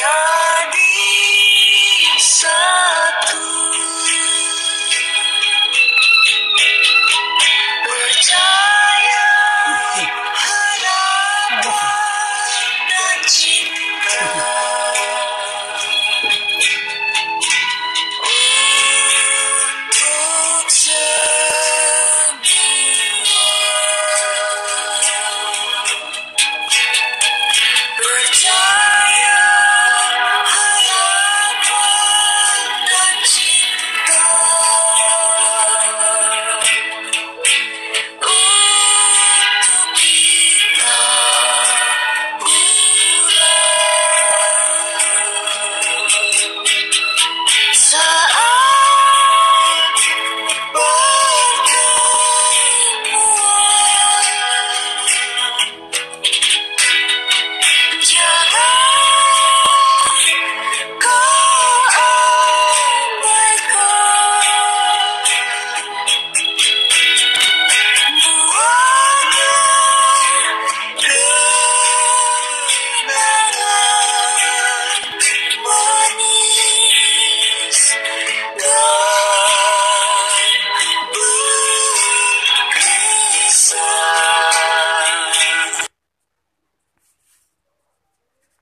time.